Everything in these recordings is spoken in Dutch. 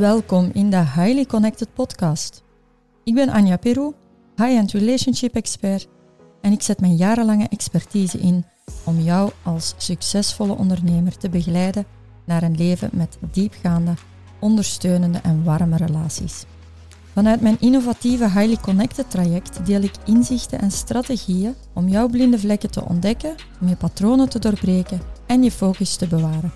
Welkom in de Highly Connected Podcast. Ik ben Anja Peru, high-end relationship expert, en ik zet mijn jarenlange expertise in om jou als succesvolle ondernemer te begeleiden naar een leven met diepgaande, ondersteunende en warme relaties. Vanuit mijn innovatieve Highly Connected traject deel ik inzichten en strategieën om jouw blinde vlekken te ontdekken, om je patronen te doorbreken en je focus te bewaren.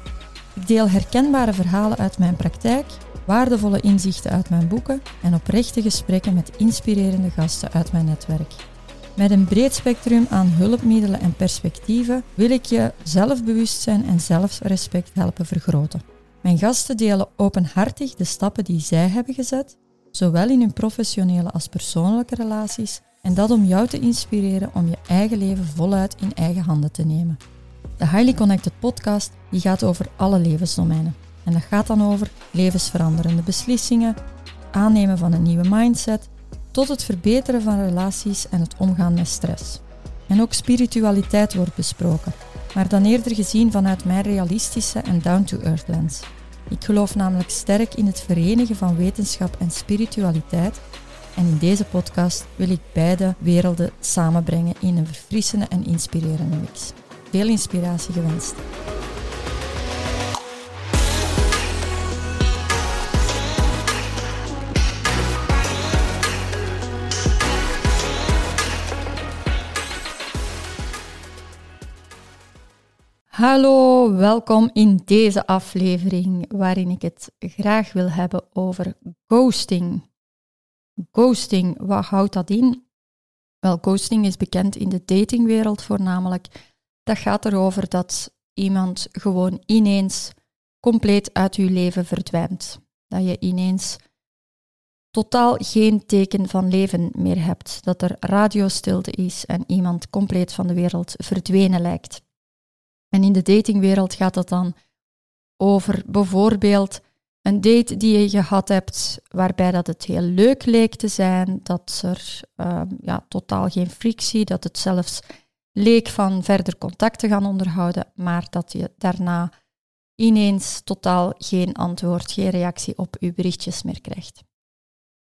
Ik deel herkenbare verhalen uit mijn praktijk, waardevolle inzichten uit mijn boeken en oprechte gesprekken met inspirerende gasten uit mijn netwerk. Met een breed spectrum aan hulpmiddelen en perspectieven wil ik je zelfbewustzijn en zelfrespect helpen vergroten. Mijn gasten delen openhartig de stappen die zij hebben gezet, zowel in hun professionele als persoonlijke relaties, en dat om jou te inspireren om je eigen leven voluit in eigen handen te nemen. De Highly Connected podcast die gaat over alle levensdomeinen. En dat gaat dan over levensveranderende beslissingen, aannemen van een nieuwe mindset, tot het verbeteren van relaties en het omgaan met stress. En ook spiritualiteit wordt besproken, maar dan eerder gezien vanuit mijn realistische en down-to-earth lens. Ik geloof namelijk sterk in het verenigen van wetenschap en spiritualiteit en in deze podcast wil ik beide werelden samenbrengen in een verfrissende en inspirerende mix. Veel inspiratie gewenst. Hallo, welkom in deze aflevering waarin ik het graag wil hebben over ghosting. Ghosting, wat houdt dat in? Wel, ghosting is bekend in de datingwereld voornamelijk. Dat gaat erover dat iemand gewoon ineens compleet uit je leven verdwijnt. Dat je ineens totaal geen teken van leven meer hebt. Dat er radiostilte is en iemand compleet van de wereld verdwenen lijkt. En in de datingwereld gaat dat dan over bijvoorbeeld een date die je gehad hebt waarbij dat het heel leuk leek te zijn, dat er ehm, ja, totaal geen frictie, dat het zelfs leek van verder contact te gaan onderhouden, maar dat je daarna ineens totaal geen antwoord, geen reactie op je berichtjes meer krijgt.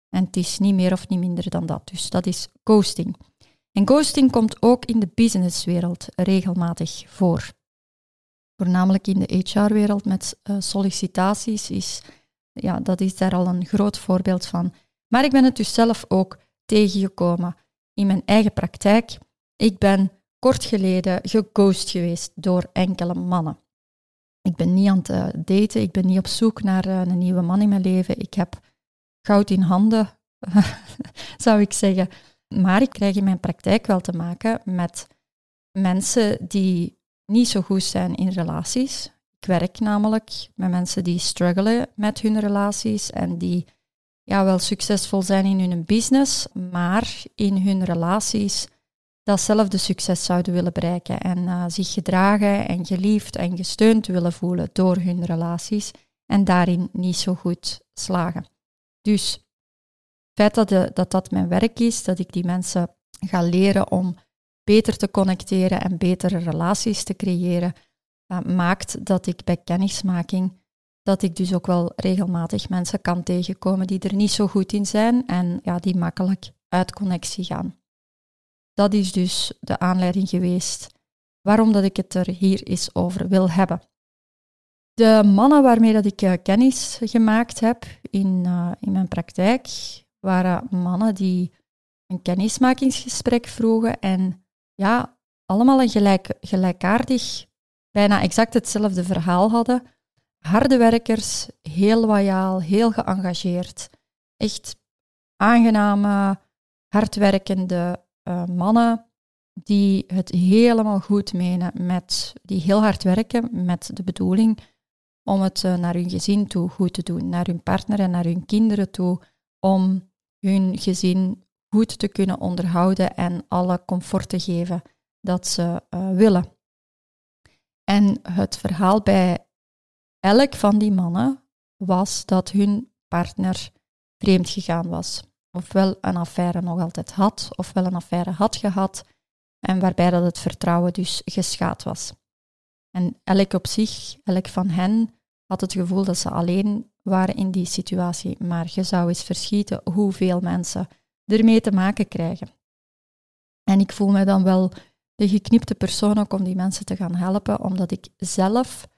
En het is niet meer of niet minder dan dat. Dus dat is ghosting. En ghosting komt ook in de businesswereld regelmatig voor voornamelijk in de HR-wereld met uh, sollicitaties, is, ja, dat is daar al een groot voorbeeld van. Maar ik ben het dus zelf ook tegengekomen in mijn eigen praktijk. Ik ben kort geleden geghost geweest door enkele mannen. Ik ben niet aan het eh, daten, ik ben niet op zoek naar eh, een nieuwe man in mijn leven. Ik heb goud in handen, zou ik zeggen. Maar ik krijg in mijn praktijk wel te maken met mensen die niet zo goed zijn in relaties. Ik werk namelijk met mensen die struggelen met hun relaties en die ja, wel succesvol zijn in hun business, maar in hun relaties datzelfde succes zouden willen bereiken en uh, zich gedragen en geliefd en gesteund willen voelen door hun relaties en daarin niet zo goed slagen. Dus het feit dat, de, dat dat mijn werk is, dat ik die mensen ga leren om beter te connecteren en betere relaties te creëren, uh, maakt dat ik bij kennismaking, dat ik dus ook wel regelmatig mensen kan tegenkomen die er niet zo goed in zijn en ja, die makkelijk uit connectie gaan. Dat is dus de aanleiding geweest waarom dat ik het er hier eens over wil hebben. De mannen waarmee dat ik uh, kennis gemaakt heb in, uh, in mijn praktijk, waren mannen die een kennismakingsgesprek vroegen en ja, allemaal een gelijk, gelijkaardig, bijna exact hetzelfde verhaal hadden. Harde werkers, heel loyaal, heel geëngageerd. Echt aangename, hardwerkende uh, mannen die het helemaal goed menen met, die heel hard werken met de bedoeling om het uh, naar hun gezin toe goed te doen, naar hun partner en naar hun kinderen toe, om hun gezin goed te kunnen onderhouden en alle comfort te geven dat ze uh, willen. En het verhaal bij elk van die mannen was dat hun partner vreemd gegaan was. Ofwel een affaire nog altijd had, ofwel een affaire had gehad, en waarbij dat het vertrouwen dus geschaad was. En elk op zich, elk van hen, had het gevoel dat ze alleen waren in die situatie. Maar je zou eens verschieten hoeveel mensen ermee te maken krijgen. En ik voel me dan wel de geknipte persoon ook om die mensen te gaan helpen, omdat ik zelf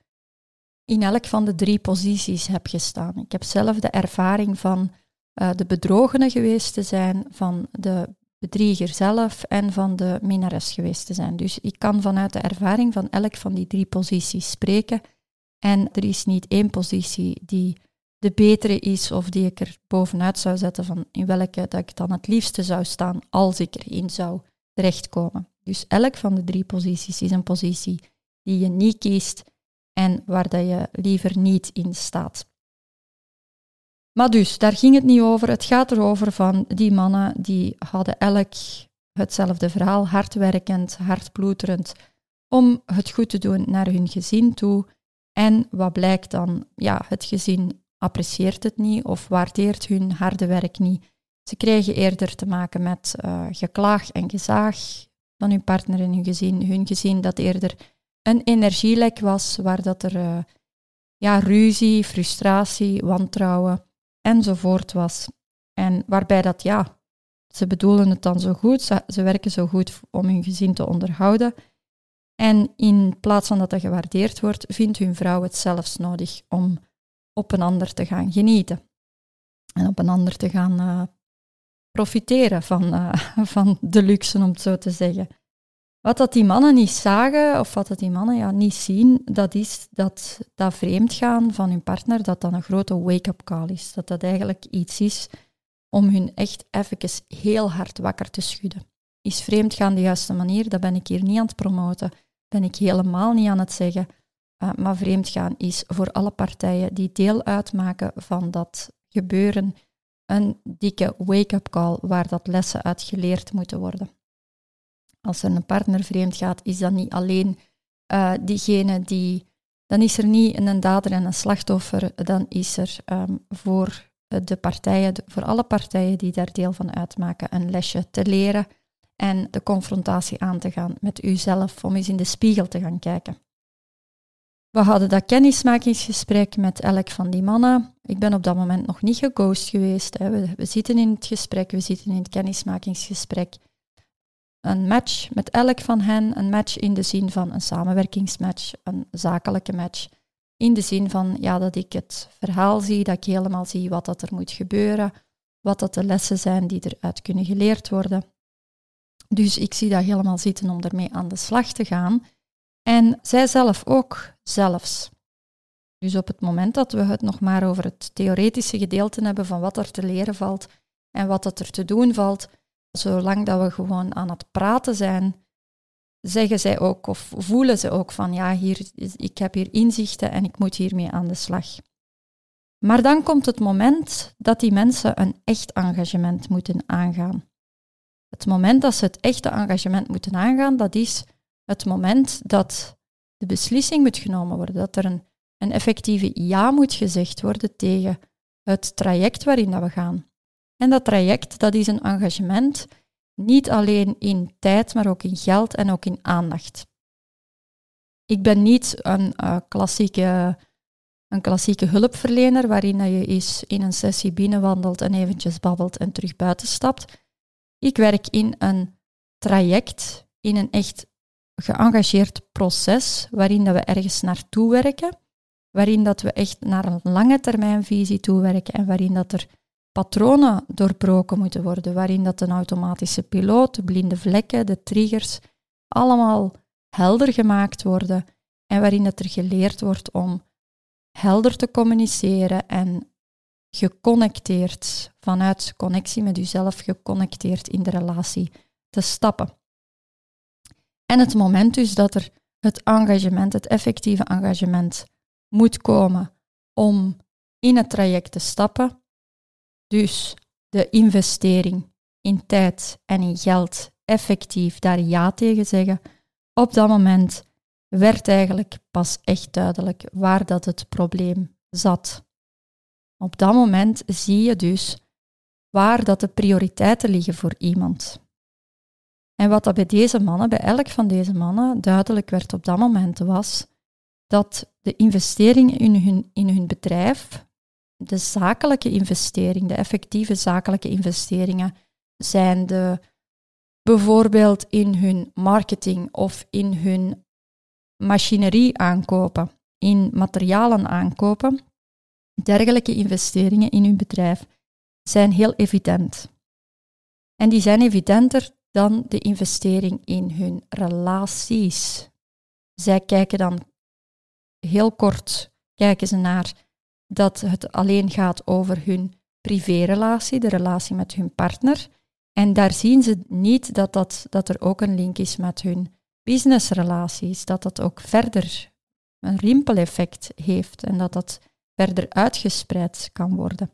in elk van de drie posities heb gestaan. Ik heb zelf de ervaring van uh, de bedrogene geweest te zijn, van de bedrieger zelf en van de minnares geweest te zijn. Dus ik kan vanuit de ervaring van elk van die drie posities spreken. En er is niet één positie die de betere is of die ik er bovenuit zou zetten van in welke dat ik dan het liefste zou staan als ik erin zou terechtkomen. Dus elk van de drie posities is een positie die je niet kiest en waar dat je liever niet in staat. Maar dus, daar ging het niet over. Het gaat erover van die mannen die hadden elk hetzelfde verhaal, hardwerkend, hardbloederend, om het goed te doen naar hun gezin toe. En wat blijkt dan? Ja, het gezin apprecieert het niet of waardeert hun harde werk niet. Ze krijgen eerder te maken met uh, geklaag en gezaag van hun partner in hun gezin. Hun gezin dat eerder een energielek was, waar dat er uh, ja, ruzie, frustratie, wantrouwen enzovoort was. En waarbij dat, ja, ze bedoelen het dan zo goed, ze, ze werken zo goed om hun gezin te onderhouden. En in plaats van dat dat gewaardeerd wordt, vindt hun vrouw het zelfs nodig om op een ander te gaan genieten. En op een ander te gaan uh, profiteren van, uh, van de luxe, om het zo te zeggen. Wat dat die mannen niet zagen, of wat dat die mannen ja, niet zien, dat is dat dat vreemdgaan van hun partner, dat dat een grote wake-up call is. Dat dat eigenlijk iets is om hun echt even heel hard wakker te schudden. Is vreemdgaan de juiste manier? Dat ben ik hier niet aan het promoten. Ben ik helemaal niet aan het zeggen. Uh, maar vreemdgaan is voor alle partijen die deel uitmaken van dat gebeuren een dikke wake-up call waar dat lessen uit geleerd moeten worden als er een partner vreemd gaat, is dat niet alleen uh, diegene die. Dan is er niet een dader en een slachtoffer, dan is er um, voor de partijen, voor alle partijen die daar deel van uitmaken, een lesje te leren en de confrontatie aan te gaan met uzelf, om eens in de spiegel te gaan kijken. We hadden dat kennismakingsgesprek met elk van die mannen. Ik ben op dat moment nog niet geghost geweest. Hè. We, zitten in het gesprek, we zitten in het kennismakingsgesprek een match met elk van hen, een match in de zin van een samenwerkingsmatch, een zakelijke match. In de zin van ja, dat ik het verhaal zie, dat ik helemaal zie wat dat er moet gebeuren, wat dat de lessen zijn die eruit kunnen geleerd worden. Dus ik zie dat helemaal zitten om ermee aan de slag te gaan. En zij zelf ook, zelfs. Dus op het moment dat we het nog maar over het theoretische gedeelte hebben van wat er te leren valt en wat dat er te doen valt, zolang dat we gewoon aan het praten zijn, zeggen zij ook of voelen ze ook van ja, hier, ik heb hier inzichten en ik moet hiermee aan de slag. Maar dan komt het moment dat die mensen een echt engagement moeten aangaan. Het moment dat ze het echte engagement moeten aangaan, dat is het moment dat de beslissing moet genomen worden, dat er een, een effectieve ja moet gezegd worden tegen het traject waarin dat we gaan. En dat traject, dat is een engagement, niet alleen in tijd, maar ook in geld en ook in aandacht. Ik ben niet een, uh, klassieke, een klassieke hulpverlener waarin je eens in een sessie binnenwandelt en eventjes babbelt en terug buiten stapt. Ik werk in een traject, in een echt geëngageerd proces waarin dat we ergens naartoe werken, waarin dat we echt naar een lange termijnvisie toe werken en waarin dat er patronen doorbroken moeten worden, waarin dat een automatische piloot, de blinde vlekken, de triggers, allemaal helder gemaakt worden en waarin dat er geleerd wordt om helder te communiceren en geconnecteerd, vanuit connectie met uzelf, geconnecteerd in de relatie te stappen. En het moment dus dat er het engagement, het effectieve engagement moet komen om in het traject te stappen, dus de investering in tijd en in geld effectief daar ja tegen zeggen, op dat moment werd eigenlijk pas echt duidelijk waar dat het probleem zat. Op dat moment zie je dus waar dat de prioriteiten liggen voor iemand. En wat dat bij deze mannen, bij elk van deze mannen, duidelijk werd op dat moment was dat de investering in hun, in hun bedrijf, de zakelijke investering, de effectieve zakelijke investeringen, zijn de bijvoorbeeld in hun marketing of in hun machinerie aankopen, in materialen aankopen. Dergelijke investeringen in hun bedrijf zijn heel evident. En die zijn evidenter dan de investering in hun relaties. Zij kijken dan heel kort kijken ze naar dat het alleen gaat over hun privérelatie, de relatie met hun partner. En daar zien ze niet dat, dat, dat er ook een link is met hun businessrelaties, dat dat ook verder een rimpeleffect heeft en dat dat verder uitgespreid kan worden.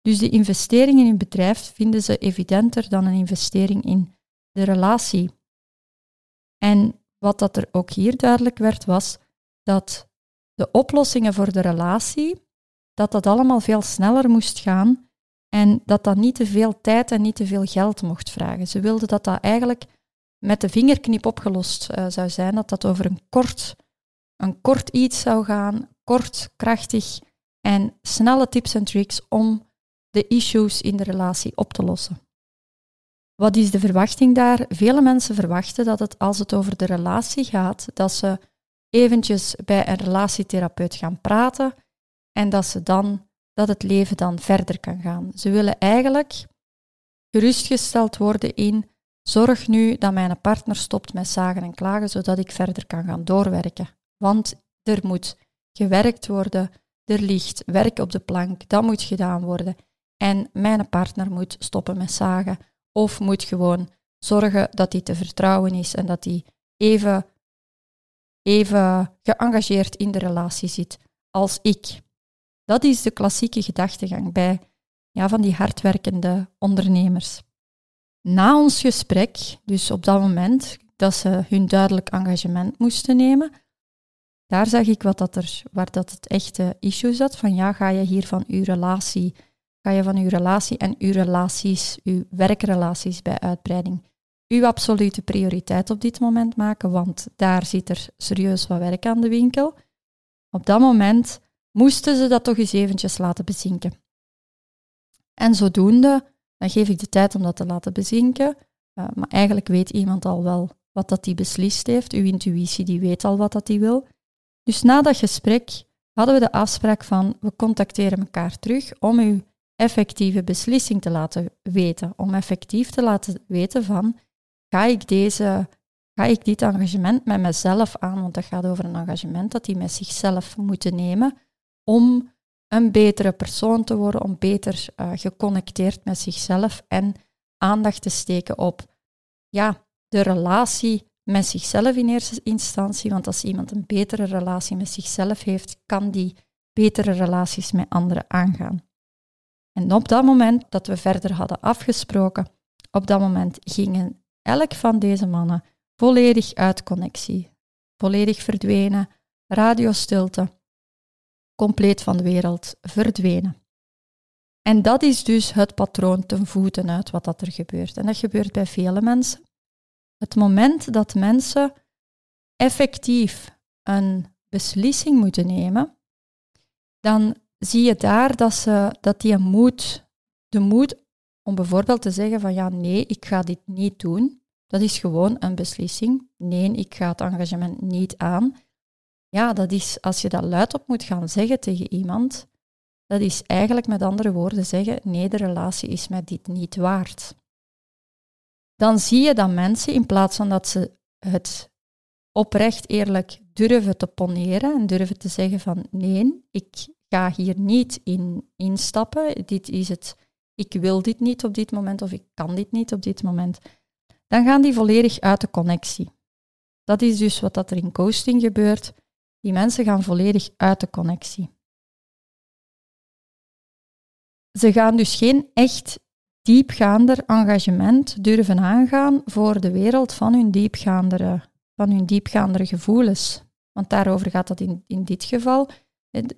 Dus de investering in een bedrijf vinden ze evidenter dan een investering in de relatie. En wat dat er ook hier duidelijk werd, was dat de oplossingen voor de relatie, dat dat allemaal veel sneller moest gaan en dat dat niet te veel tijd en niet te veel geld mocht vragen. Ze wilden dat dat eigenlijk met de vingerknip opgelost uh, zou zijn, dat dat over een kort, een kort iets zou gaan, kort, krachtig en snelle tips en tricks om de issues in de relatie op te lossen. Wat is de verwachting daar? Vele mensen verwachten dat het als het over de relatie gaat, dat ze eventjes bij een relatietherapeut gaan praten en dat, ze dan, dat het leven dan verder kan gaan. Ze willen eigenlijk gerustgesteld worden in zorg nu dat mijn partner stopt met zagen en klagen, zodat ik verder kan gaan doorwerken. Want er moet gewerkt worden, er ligt werk op de plank, dat moet gedaan worden. En mijn partner moet stoppen met zagen of moet gewoon zorgen dat hij te vertrouwen is en dat hij even even geëngageerd in de relatie zit als ik. Dat is de klassieke gedachtegang bij ja, van die hardwerkende ondernemers. Na ons gesprek, dus op dat moment dat ze hun duidelijk engagement moesten nemen, daar zag ik wat dat er, waar dat het echte issue zat. Van ja, ga je hier van uw relatie, ga je van uw relatie en uw relaties, uw werkrelaties bij uitbreiding, uw absolute prioriteit op dit moment maken, want daar zit er serieus wat werk aan de winkel. Op dat moment moesten ze dat toch eens eventjes laten bezinken. En zodoende, dan geef ik de tijd om dat te laten bezinken, uh, maar eigenlijk weet iemand al wel wat dat die beslist heeft. Uw intuïtie die weet al wat dat die wil. Dus na dat gesprek hadden we de afspraak van we contacteren elkaar terug om uw effectieve beslissing te laten weten, om effectief te laten weten van ga ik, deze, ga ik dit engagement met mezelf aan, want dat gaat over een engagement dat die met zichzelf moeten nemen om een betere persoon te worden, om beter uh, geconnecteerd met zichzelf en aandacht te steken op ja, de relatie met zichzelf in eerste instantie. Want als iemand een betere relatie met zichzelf heeft, kan die betere relaties met anderen aangaan. En op dat moment dat we verder hadden afgesproken, op dat moment gingen elk van deze mannen volledig uit connectie, volledig verdwenen, radiostilte, compleet van de wereld verdwenen. En dat is dus het patroon ten voeten uit wat dat er gebeurt. En dat gebeurt bij vele mensen. Het moment dat mensen effectief een beslissing moeten nemen, dan zie je daar dat, ze, dat die moed, de moed om bijvoorbeeld te zeggen van ja, nee, ik ga dit niet doen. Dat is gewoon een beslissing. Nee, ik ga het engagement niet aan. Ja, dat is als je dat luidop moet gaan zeggen tegen iemand, dat is eigenlijk met andere woorden zeggen, nee, de relatie is mij dit niet waard. Dan zie je dat mensen, in plaats van dat ze het oprecht eerlijk durven te poneren en durven te zeggen van nee, ik ga hier niet in instappen, dit is het ik wil dit niet op dit moment of ik kan dit niet op dit moment, dan gaan die volledig uit de connectie. Dat is dus wat dat er in coasting gebeurt. Die mensen gaan volledig uit de connectie. Ze gaan dus geen echt diepgaander engagement durven aangaan voor de wereld van hun diepgaandere, van hun diepgaandere gevoelens. Want daarover gaat dat in, in dit geval.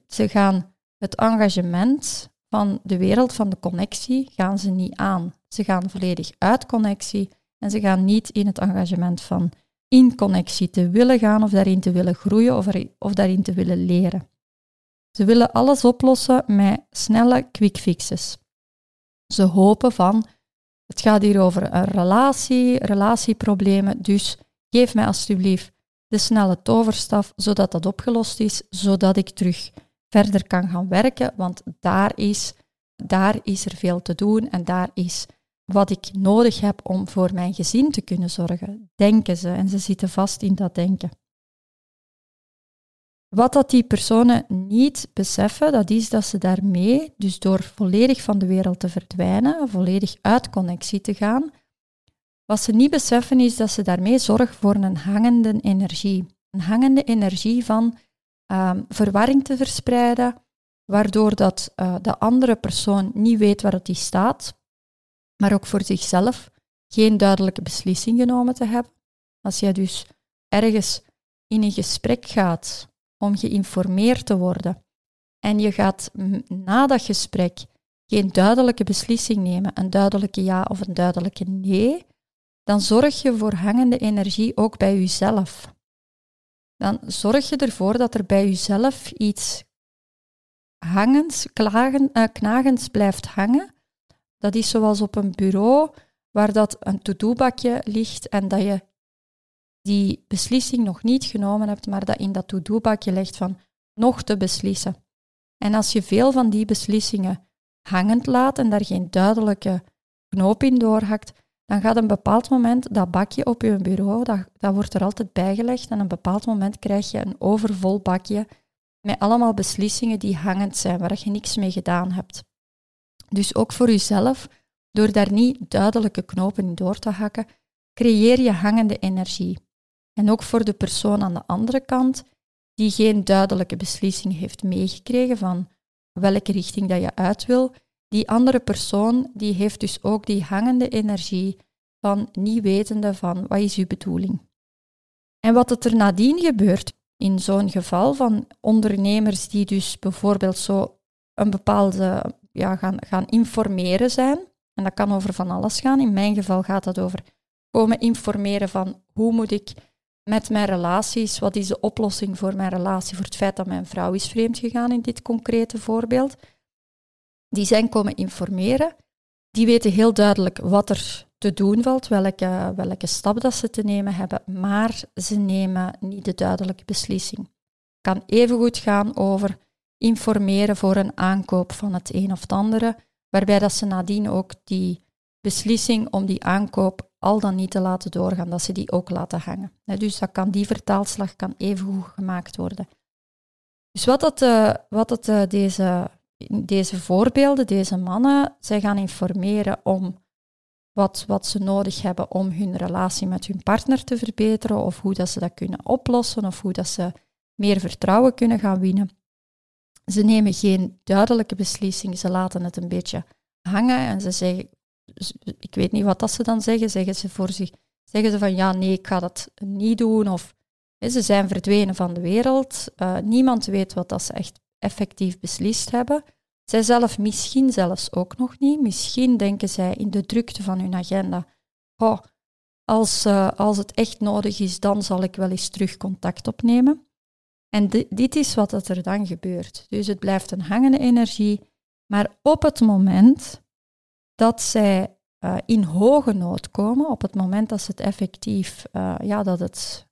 Ze gaan het engagement van de wereld van de connectie gaan ze niet aan. Ze gaan volledig uit connectie en ze gaan niet in het engagement van in connectie te willen gaan of daarin te willen groeien of, of daarin te willen leren. Ze willen alles oplossen met snelle quick fixes. Ze hopen van, het gaat hier over een relatie, relatieproblemen, dus geef mij alsjeblieft de snelle toverstaf, zodat dat opgelost is, zodat ik terug verder kan gaan werken, want daar is, daar is er veel te doen en daar is wat ik nodig heb om voor mijn gezin te kunnen zorgen, denken ze en ze zitten vast in dat denken. Wat dat die personen niet beseffen, dat is dat ze daarmee, dus door volledig van de wereld te verdwijnen, volledig uit connectie te gaan, wat ze niet beseffen is dat ze daarmee zorgen voor een hangende energie. Een hangende energie van uh, verwarring te verspreiden, waardoor dat, uh, de andere persoon niet weet waar het die staat, maar ook voor zichzelf geen duidelijke beslissing genomen te hebben. Als jij dus ergens in een gesprek gaat om geïnformeerd te worden en je gaat na dat gesprek geen duidelijke beslissing nemen, een duidelijke ja of een duidelijke nee, dan zorg je voor hangende energie ook bij jezelf. Dan zorg je ervoor dat er bij jezelf iets hangens, klagen, uh, knagens blijft hangen. Dat is zoals op een bureau waar dat een to-do-bakje ligt en dat je die beslissing nog niet genomen hebt, maar dat in dat to-do-bakje ligt van nog te beslissen. En als je veel van die beslissingen hangend laat en daar geen duidelijke knoop in doorhakt, dan gaat een bepaald moment dat bakje op je bureau, dat, dat wordt er altijd bijgelegd en een bepaald moment krijg je een overvol bakje met allemaal beslissingen die hangend zijn, waar je niks mee gedaan hebt. Dus ook voor jezelf, door daar niet duidelijke knopen in door te hakken, creëer je hangende energie. En ook voor de persoon aan de andere kant, die geen duidelijke beslissing heeft meegekregen van welke richting dat je uit wil, die andere persoon die heeft dus ook die hangende energie van niet wetende van wat is uw bedoeling. En wat er nadien gebeurt in zo'n geval van ondernemers die dus bijvoorbeeld zo een bepaalde ja, gaan, gaan informeren zijn, en dat kan over van alles gaan. In mijn geval gaat dat over komen informeren van hoe moet ik met mijn relaties, wat is de oplossing voor mijn relatie, voor het feit dat mijn vrouw is vreemd gegaan in dit concrete voorbeeld die zijn komen informeren. Die weten heel duidelijk wat er te doen valt, welke, welke stap dat ze te nemen hebben, maar ze nemen niet de duidelijke beslissing. Het kan evengoed gaan over informeren voor een aankoop van het een of het andere, waarbij dat ze nadien ook die beslissing om die aankoop al dan niet te laten doorgaan, dat ze die ook laten hangen. Dus dat kan, die vertaalslag kan evengoed gemaakt worden. Dus wat, dat, eh, wat dat, eh, deze deze voorbeelden, deze mannen, zij gaan informeren om wat, wat ze nodig hebben om hun relatie met hun partner te verbeteren, of hoe dat ze dat kunnen oplossen, of hoe dat ze meer vertrouwen kunnen gaan winnen. Ze nemen geen duidelijke beslissing, ze laten het een beetje hangen en ze zeggen, ik weet niet wat dat ze dan zeggen, zeggen ze voor zich, zeggen ze van ja, nee, ik ga dat niet doen, of ze zijn verdwenen van de wereld, uh, niemand weet wat dat ze echt effectief beslist hebben. Zij zelf misschien zelfs ook nog niet. Misschien denken zij in de drukte van hun agenda, oh, als, uh, als het echt nodig is, dan zal ik wel eens terug contact opnemen. En dit is wat er dan gebeurt. Dus het blijft een hangende energie, maar op het moment dat zij uh, in hoge nood komen, op het moment dat het effectief, uh, ja, dat het,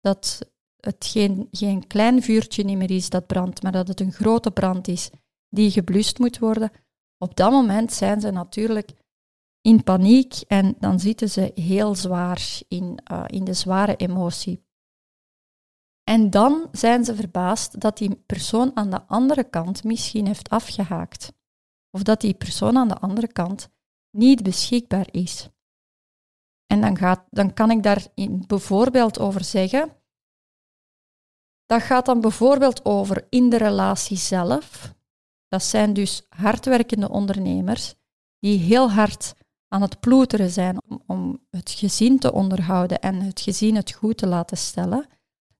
dat het geen, geen klein vuurtje niet meer is dat brandt, maar dat het een grote brand is die geblust moet worden, op dat moment zijn ze natuurlijk in paniek en dan zitten ze heel zwaar in, uh, in de zware emotie. En dan zijn ze verbaasd dat die persoon aan de andere kant misschien heeft afgehaakt. Of dat die persoon aan de andere kant niet beschikbaar is. En dan, gaat, dan kan ik daar bijvoorbeeld over zeggen. Dat gaat dan bijvoorbeeld over in de relatie zelf. Dat zijn dus hardwerkende ondernemers die heel hard aan het ploeteren zijn om, het gezin te onderhouden en het gezin het goed te laten stellen.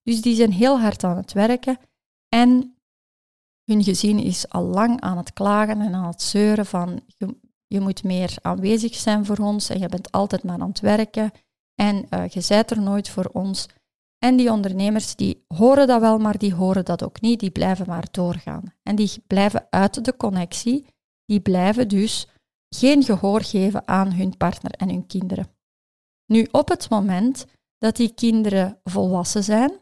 Dus die zijn heel hard aan het werken en hun gezin is al lang aan het klagen en aan het zeuren van je, moet meer aanwezig zijn voor ons en je bent altijd maar aan het werken en uh, je zijt er nooit voor ons. En die ondernemers die horen dat wel, maar die horen dat ook niet. Die blijven maar doorgaan. En die blijven uit de connectie. Die blijven dus geen gehoor geven aan hun partner en hun kinderen. Nu, op het moment dat die kinderen volwassen zijn,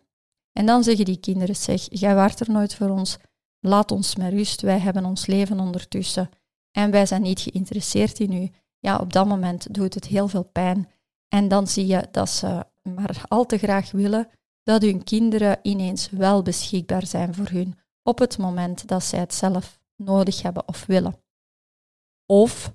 en dan zeggen die kinderen, zeg, jij waart er nooit voor ons, laat ons met rust, wij hebben ons leven ondertussen en wij zijn niet geïnteresseerd in u. Ja, op dat moment doet het heel veel pijn. En dan zie je dat ze maar al te graag willen dat hun kinderen ineens wel beschikbaar zijn voor hun op het moment dat zij het zelf nodig hebben of willen. Of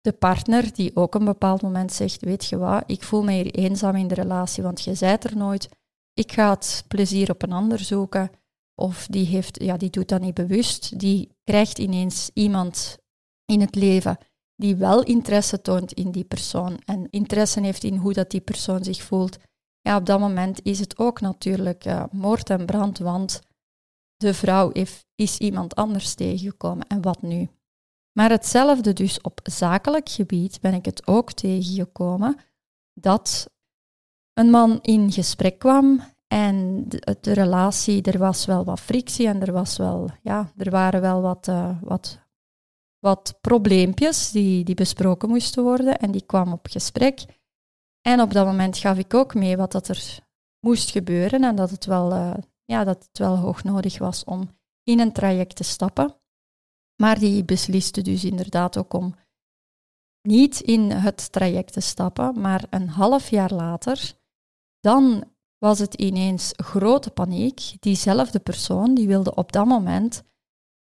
de partner die ook een bepaald moment zegt, weet je wat, ik voel me hier eenzaam in de relatie, want je zijt er nooit. Ik ga het plezier op een ander zoeken. Of die, heeft, ja, die doet dat niet bewust. Die krijgt ineens iemand in het leven die wel interesse toont in die persoon en interesse heeft in hoe dat die persoon zich voelt. Ja, op dat moment is het ook natuurlijk uh, moord en brand, want de vrouw heeft, is iemand anders tegengekomen. En wat nu? Maar hetzelfde dus op zakelijk gebied ben ik het ook tegengekomen dat een man in gesprek kwam en de, de, relatie, er was wel wat frictie en er, was wel, ja, er waren wel wat, uh, wat, wat probleempjes die, die besproken moesten worden en die kwam op gesprek. En op dat moment gaf ik ook mee wat dat er moest gebeuren en dat het wel, uh, ja, dat het wel hoog nodig was om in een traject te stappen. Maar die besliste dus inderdaad ook om niet in het traject te stappen, maar een half jaar later, dan was het ineens grote paniek. Diezelfde persoon die wilde op dat moment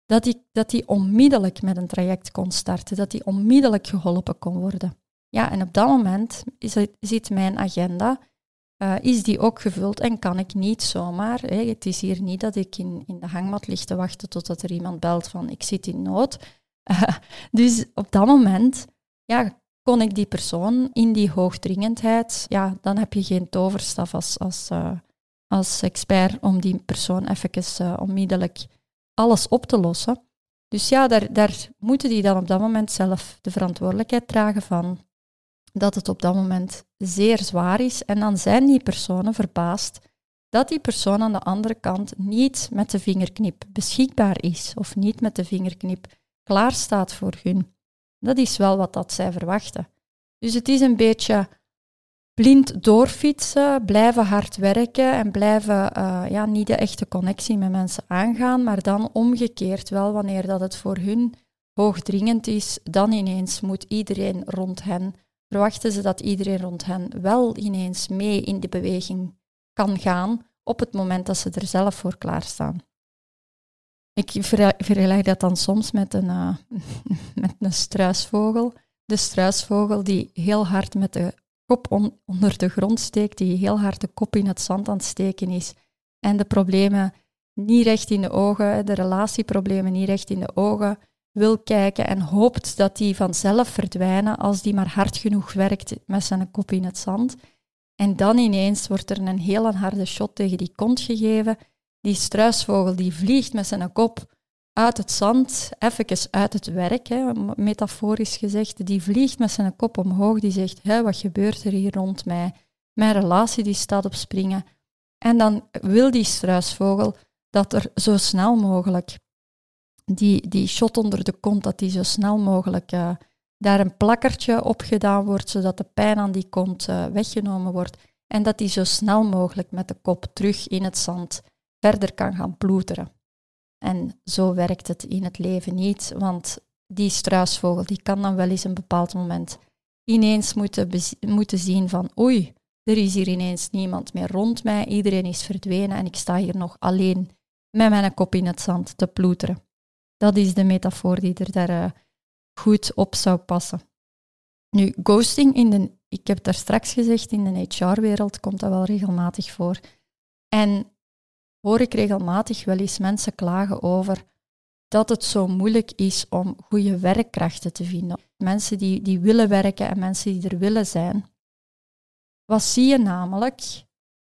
dat hij dat die onmiddellijk met een traject kon starten, dat hij onmiddellijk geholpen kon worden. Ja, en op dat moment is het, zit mijn agenda, uh, is die ook gevuld en kan ik niet zomaar, hè, het is hier niet dat ik in, in de hangmat lig te wachten totdat er iemand belt van ik zit in nood. Dus op dat moment ja, kon ik die persoon in die hoogdringendheid, ja, dan heb je geen toverstaf als, als, uh, als expert om die persoon even uh, onmiddellijk alles op te lossen. Dus ja, daar, daar moeten die dan op dat moment zelf de verantwoordelijkheid dragen van dat het op dat moment zeer zwaar is. En dan zijn die personen verbaasd dat die persoon aan de andere kant niet met de vingerknip beschikbaar is of niet met de vingerknip klaar staat voor hun. Dat is wel wat dat zij verwachten. Dus het is een beetje blind doorfietsen, blijven hard werken en blijven uh, ja, niet de echte connectie met mensen aangaan, maar dan omgekeerd wel wanneer dat het voor hun hoogdringend is, dan ineens moet iedereen rond hen, verwachten ze dat iedereen rond hen wel ineens mee in de beweging kan gaan op het moment dat ze er zelf voor klaarstaan. Ik vergelijk dat dan soms met een, uh, met een struisvogel. De struisvogel die heel hard met de kop onder de grond steekt, die heel hard de kop in het zand aan het steken is en de problemen niet recht in de ogen, de relatieproblemen niet recht in de ogen wil kijken en hoopt dat die vanzelf verdwijnen als die maar hard genoeg werkt met zijn kop in het zand. En dan ineens wordt er een heel harde shot tegen die kont gegeven die struisvogel die vliegt met zijn kop uit het zand, even uit het werk, hè, metaforisch gezegd, die vliegt met zijn kop omhoog, die zegt, hé, wat gebeurt er hier rond mij? Mijn relatie die staat op springen. En dan wil die struisvogel dat er zo snel mogelijk die, die shot onder de kont, dat die zo snel mogelijk uh, daar een plakkertje op gedaan wordt, zodat de pijn aan die kont uh, weggenomen wordt. En dat die zo snel mogelijk met de kop terug in het zand verder kan gaan ploeteren. En zo werkt het in het leven niet, want die struisvogel die kan dan wel eens een bepaald moment ineens moeten, moeten zien van oei, er is hier ineens niemand meer rond mij, iedereen is verdwenen en ik sta hier nog alleen met mijn kop in het zand te ploeteren. Dat is de metafoor die er daar uh, goed op zou passen. Nu, ghosting in de, ik heb daar straks gezegd, in de HR-wereld komt dat wel regelmatig voor. En hoor ik regelmatig wel eens mensen klagen over dat het zo moeilijk is om goede werkkrachten te vinden. Mensen die, die willen werken en mensen die er willen zijn. Wat zie je namelijk?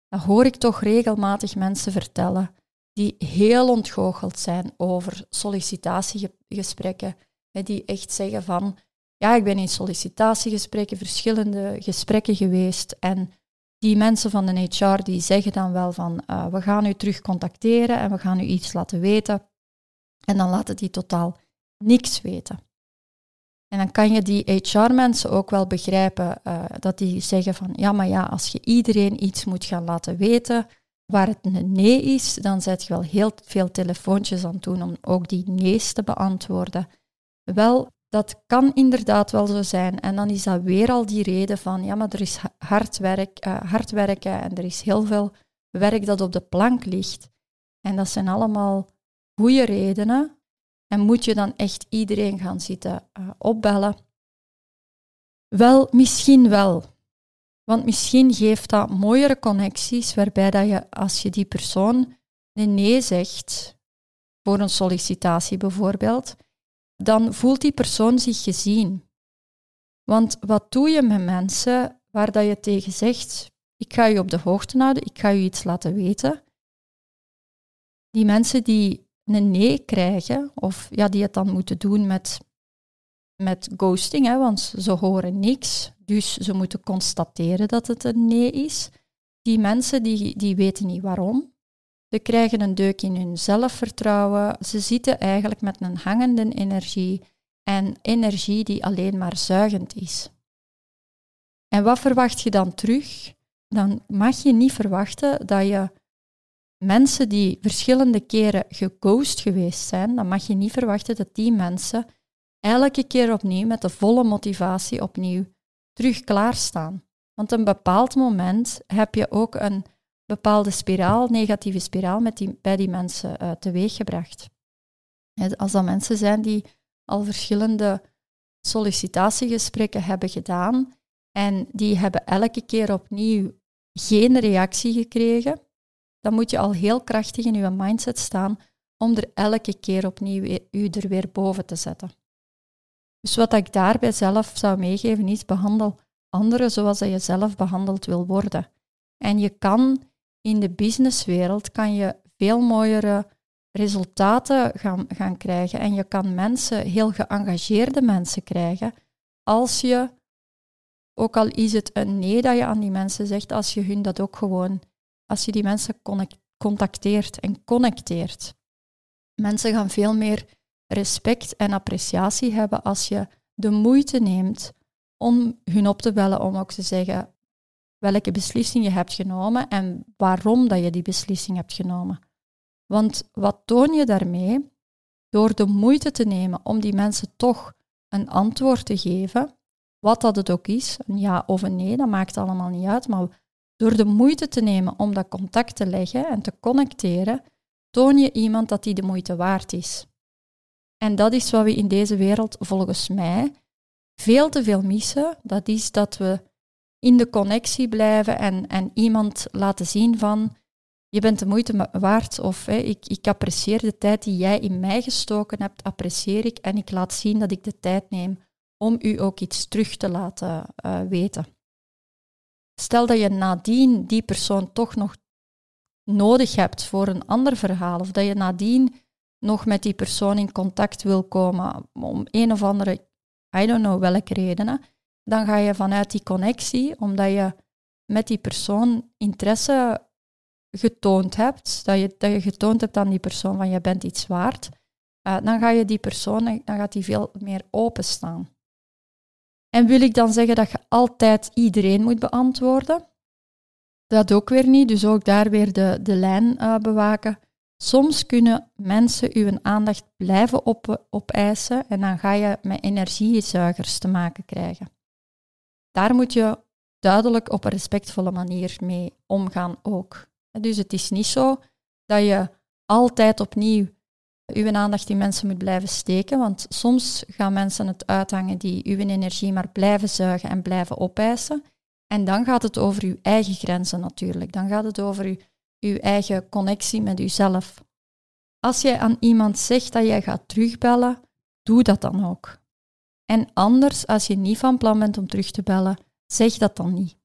Dat hoor ik toch regelmatig mensen vertellen die heel ontgoocheld zijn over sollicitatiegesprekken. Die echt zeggen van, ja, ik ben in sollicitatiegesprekken, verschillende gesprekken geweest en die mensen van de HR die zeggen dan wel van uh, we gaan u terug contacteren en we gaan u iets laten weten. En dan laten die totaal niks weten. En dan kan je die HR-mensen ook wel begrijpen uh, dat die zeggen van ja, maar ja, als je iedereen iets moet gaan laten weten waar het een nee is, dan zet je wel heel veel telefoontjes aan doen om ook die nee's te beantwoorden. Wel, dat kan inderdaad wel zo zijn. En dan is dat weer al die reden van, ja, maar er is hard, werk, uh, hard werken en er is heel veel werk dat op de plank ligt. En dat zijn allemaal goede redenen. En moet je dan echt iedereen gaan zitten uh, opbellen? Wel, misschien wel. Want misschien geeft dat mooiere connecties waarbij dat je, als je die persoon een nee zegt, voor een sollicitatie bijvoorbeeld, dan voelt die persoon zich gezien. Want wat doe je met mensen waar dat je tegen zegt, ik ga je op de hoogte houden, ik ga je iets laten weten. Die mensen die een nee krijgen, of ja, die het dan moeten doen met, met ghosting, hè, want ze horen niks, dus ze moeten constateren dat het een nee is. Die mensen die, die weten niet waarom. Ze krijgen een deuk in hun zelfvertrouwen. Ze zitten eigenlijk met een hangende energie en energie die alleen maar zuigend is. En wat verwacht je dan terug? Dan mag je niet verwachten dat je mensen die verschillende keren geghost geweest zijn, dan mag je niet verwachten dat die mensen elke keer opnieuw met de volle motivatie opnieuw terug klaarstaan. Want een bepaald moment heb je ook een bepaalde spiraal, negatieve spiraal, met die, bij die mensen uh, teweeggebracht. Als dat mensen zijn die al verschillende sollicitatiegesprekken hebben gedaan en die hebben elke keer opnieuw geen reactie gekregen, dan moet je al heel krachtig in je mindset staan om er elke keer opnieuw u er weer boven te zetten. Dus wat ik daarbij zelf zou meegeven is, behandel anderen zoals je zelf behandeld wil worden. En je kan in de businesswereld kan je veel mooiere resultaten gaan, gaan krijgen en je kan mensen, heel geëngageerde mensen krijgen, als je, ook al is het een nee dat je aan die mensen zegt, als je hun dat ook gewoon, als je die mensen contacteert en connecteert. Mensen gaan veel meer respect en appreciatie hebben als je de moeite neemt om hun op te bellen, om ook te zeggen, welke beslissing je hebt genomen en waarom dat je die beslissing hebt genomen. Want wat toon je daarmee? Door de moeite te nemen om die mensen toch een antwoord te geven, wat dat het ook is, een ja of een nee, dat maakt allemaal niet uit, maar door de moeite te nemen om dat contact te leggen en te connecteren, toon je iemand dat die de moeite waard is. En dat is wat we in deze wereld volgens mij veel te veel missen. Dat is dat we in de connectie blijven en, en iemand laten zien van je bent de moeite waard of ik, ik apprecieer de tijd die jij in mij gestoken hebt, apprecieer ik en ik laat zien dat ik de tijd neem om u ook iets terug te laten uh, weten. Stel dat je nadien die persoon toch nog nodig hebt voor een ander verhaal of dat je nadien nog met die persoon in contact wil komen om een of andere, I don't know welke redenen, dan ga je vanuit die connectie, omdat je met die persoon interesse getoond hebt, dat je, dat je getoond hebt aan die persoon van je bent iets waard, uh, dan ga je die persoon, dan gaat die veel meer openstaan. En wil ik dan zeggen dat je altijd iedereen moet beantwoorden? Dat ook weer niet, dus ook daar weer de, de lijn uh, bewaken. Soms kunnen mensen uw aandacht blijven op, opeisen en dan ga je met energiezuigers te maken krijgen daar moet je duidelijk op een respectvolle manier mee omgaan ook. Dus het is niet zo dat je altijd opnieuw uw aandacht in mensen moet blijven steken, want soms gaan mensen het uithangen die uw energie maar blijven zuigen en blijven opeisen. En dan gaat het over uw eigen grenzen natuurlijk. Dan gaat het over uw, uw eigen connectie met uzelf. Als jij aan iemand zegt dat jij gaat terugbellen, doe dat dan ook. En anders, als je niet van plan bent om terug te bellen, zeg dat dan niet.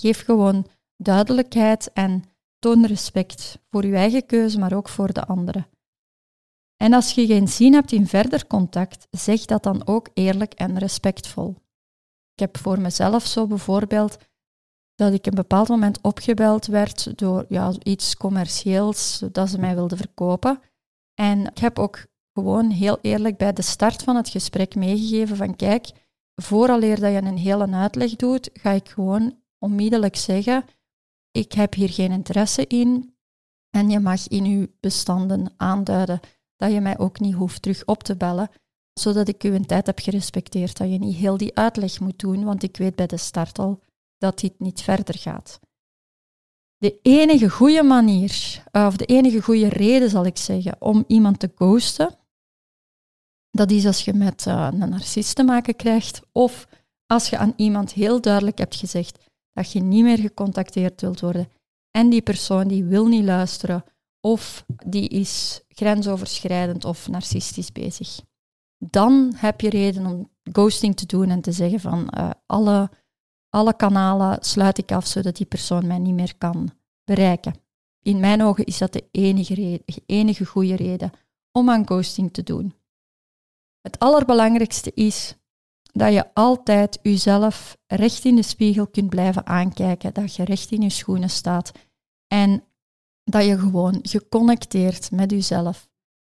Geef gewoon duidelijkheid en toon respect voor je eigen keuze, maar ook voor de anderen. En als je geen zin hebt in verder contact, zeg dat dan ook eerlijk en respectvol. Ik heb voor mezelf zo bijvoorbeeld, dat ik een bepaald moment opgebeld werd door ja, iets commercieels dat ze mij wilden verkopen. En ik heb ook gewoon heel eerlijk bij de start van het gesprek meegegeven van kijk, vooraleer dat je een hele uitleg doet, ga ik gewoon onmiddellijk zeggen, ik heb hier geen interesse in en je mag in uw bestanden aanduiden dat je mij ook niet hoeft terug op te bellen, zodat ik uw tijd heb gerespecteerd, dat je niet heel die uitleg moet doen, want ik weet bij de start al dat dit niet verder gaat. De enige goede manier, of de enige goede reden zal ik zeggen, om iemand te ghosten, dat is als je met uh, een narcist te maken krijgt of als je aan iemand heel duidelijk hebt gezegd dat je niet meer gecontacteerd wilt worden en die persoon die wil niet luisteren of die is grensoverschrijdend of narcistisch bezig. Dan heb je reden om ghosting te doen en te zeggen van uh, alle, alle kanalen sluit ik af zodat die persoon mij niet meer kan bereiken. In mijn ogen is dat de enige, enige goede reden om aan ghosting te doen. Het allerbelangrijkste is dat je altijd jezelf recht in de spiegel kunt blijven aankijken, dat je recht in je schoenen staat en dat je gewoon geconnecteerd met jezelf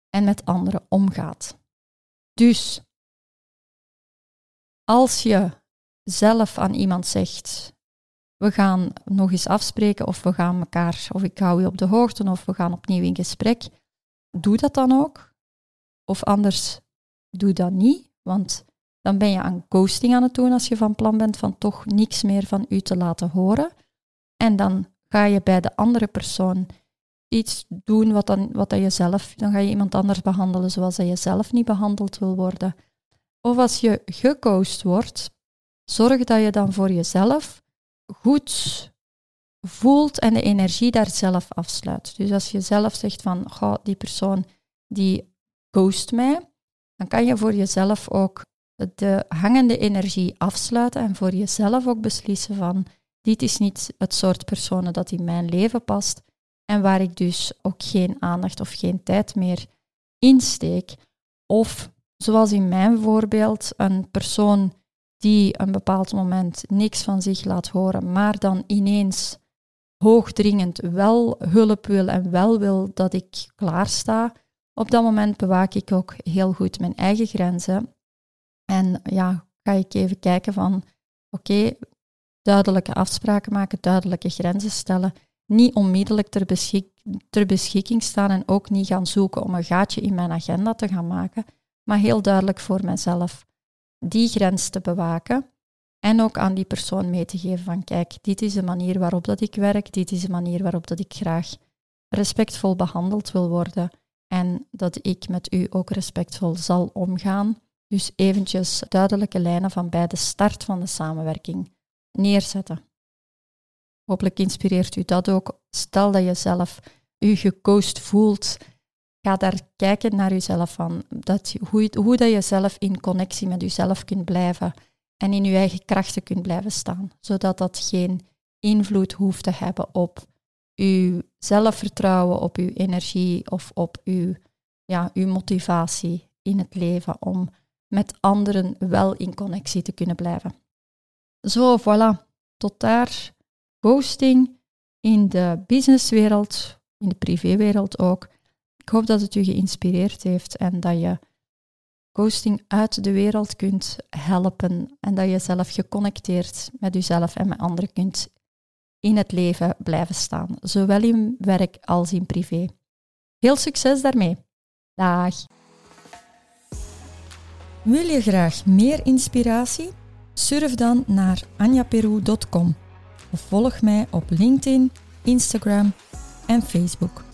en met anderen omgaat. Dus als je zelf aan iemand zegt, we gaan nog eens afspreken of we gaan elkaar, of ik hou je op de hoogte of we gaan opnieuw in gesprek, doe dat dan ook. Of anders doe dat niet, want dan ben je aan ghosting aan het doen als je van plan bent van toch niks meer van u te laten horen. En dan ga je bij de andere persoon iets doen wat, dan, wat dat je zelf, dan ga je iemand anders behandelen zoals dat je zelf niet behandeld wil worden. Of als je geghost wordt, zorg dat je dan voor jezelf goed voelt en de energie daar zelf afsluit. Dus als je zelf zegt van, goh, die persoon die ghost mij, dan kan je voor jezelf ook de hangende energie afsluiten en voor jezelf ook beslissen van dit is niet het soort personen dat in mijn leven past en waar ik dus ook geen aandacht of geen tijd meer insteek. Of zoals in mijn voorbeeld, een persoon die een bepaald moment niks van zich laat horen, maar dan ineens hoogdringend wel hulp wil en wel wil dat ik klaarsta, op dat moment bewaak ik ook heel goed mijn eigen grenzen. En ja, ga ik even kijken van, oké, duidelijke afspraken maken, duidelijke grenzen stellen. Niet onmiddellijk ter, ter beschikking staan en ook niet gaan zoeken om een gaatje in mijn agenda te gaan maken, maar heel duidelijk voor mezelf die grens te bewaken en ook aan die persoon mee te geven van kijk, dit is de manier waarop dat ik werk, dit is de manier waarop dat ik graag respectvol behandeld wil worden en dat ik met u ook respectvol zal omgaan. Dus eventjes duidelijke lijnen van bij de start van de samenwerking neerzetten. Hopelijk inspireert u dat ook. Stel dat je zelf u gecoast voelt, ga daar kijken naar jezelf van dat, hoe, hoe dat je zelf in connectie met jezelf kunt blijven en in je eigen krachten kunt blijven staan, zodat dat geen invloed hoeft te hebben op uw zelfvertrouwen, op uw energie of op uw, ja, uw motivatie in het leven om met anderen wel in connectie te kunnen blijven. Zo, voilà. Tot daar ghosting in de businesswereld, in de privéwereld ook. Ik hoop dat het u geïnspireerd heeft en dat je ghosting uit de wereld kunt helpen en dat je zelf geconnecteerd met jezelf en met anderen kunt in het leven blijven staan, zowel in werk als in privé. Veel succes daarmee. Dag. Wil je graag meer inspiratie? Surf dan naar anjaperu.com of volg mij op LinkedIn, Instagram en Facebook.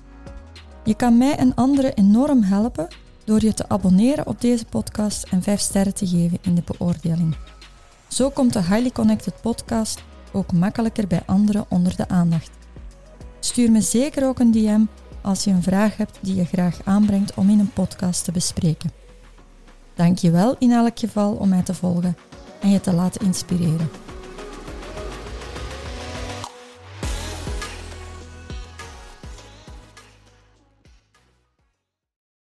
Je kan mij en anderen enorm helpen door je te abonneren op deze podcast en 5 sterren te geven in de beoordeling. Zo komt de Highly Connected podcast ook makkelijker bij anderen onder de aandacht. Stuur me zeker ook een DM als je een vraag hebt die je graag aanbrengt om in een podcast te bespreken. Dank je wel in elk geval om mij te volgen en je te laten inspireren.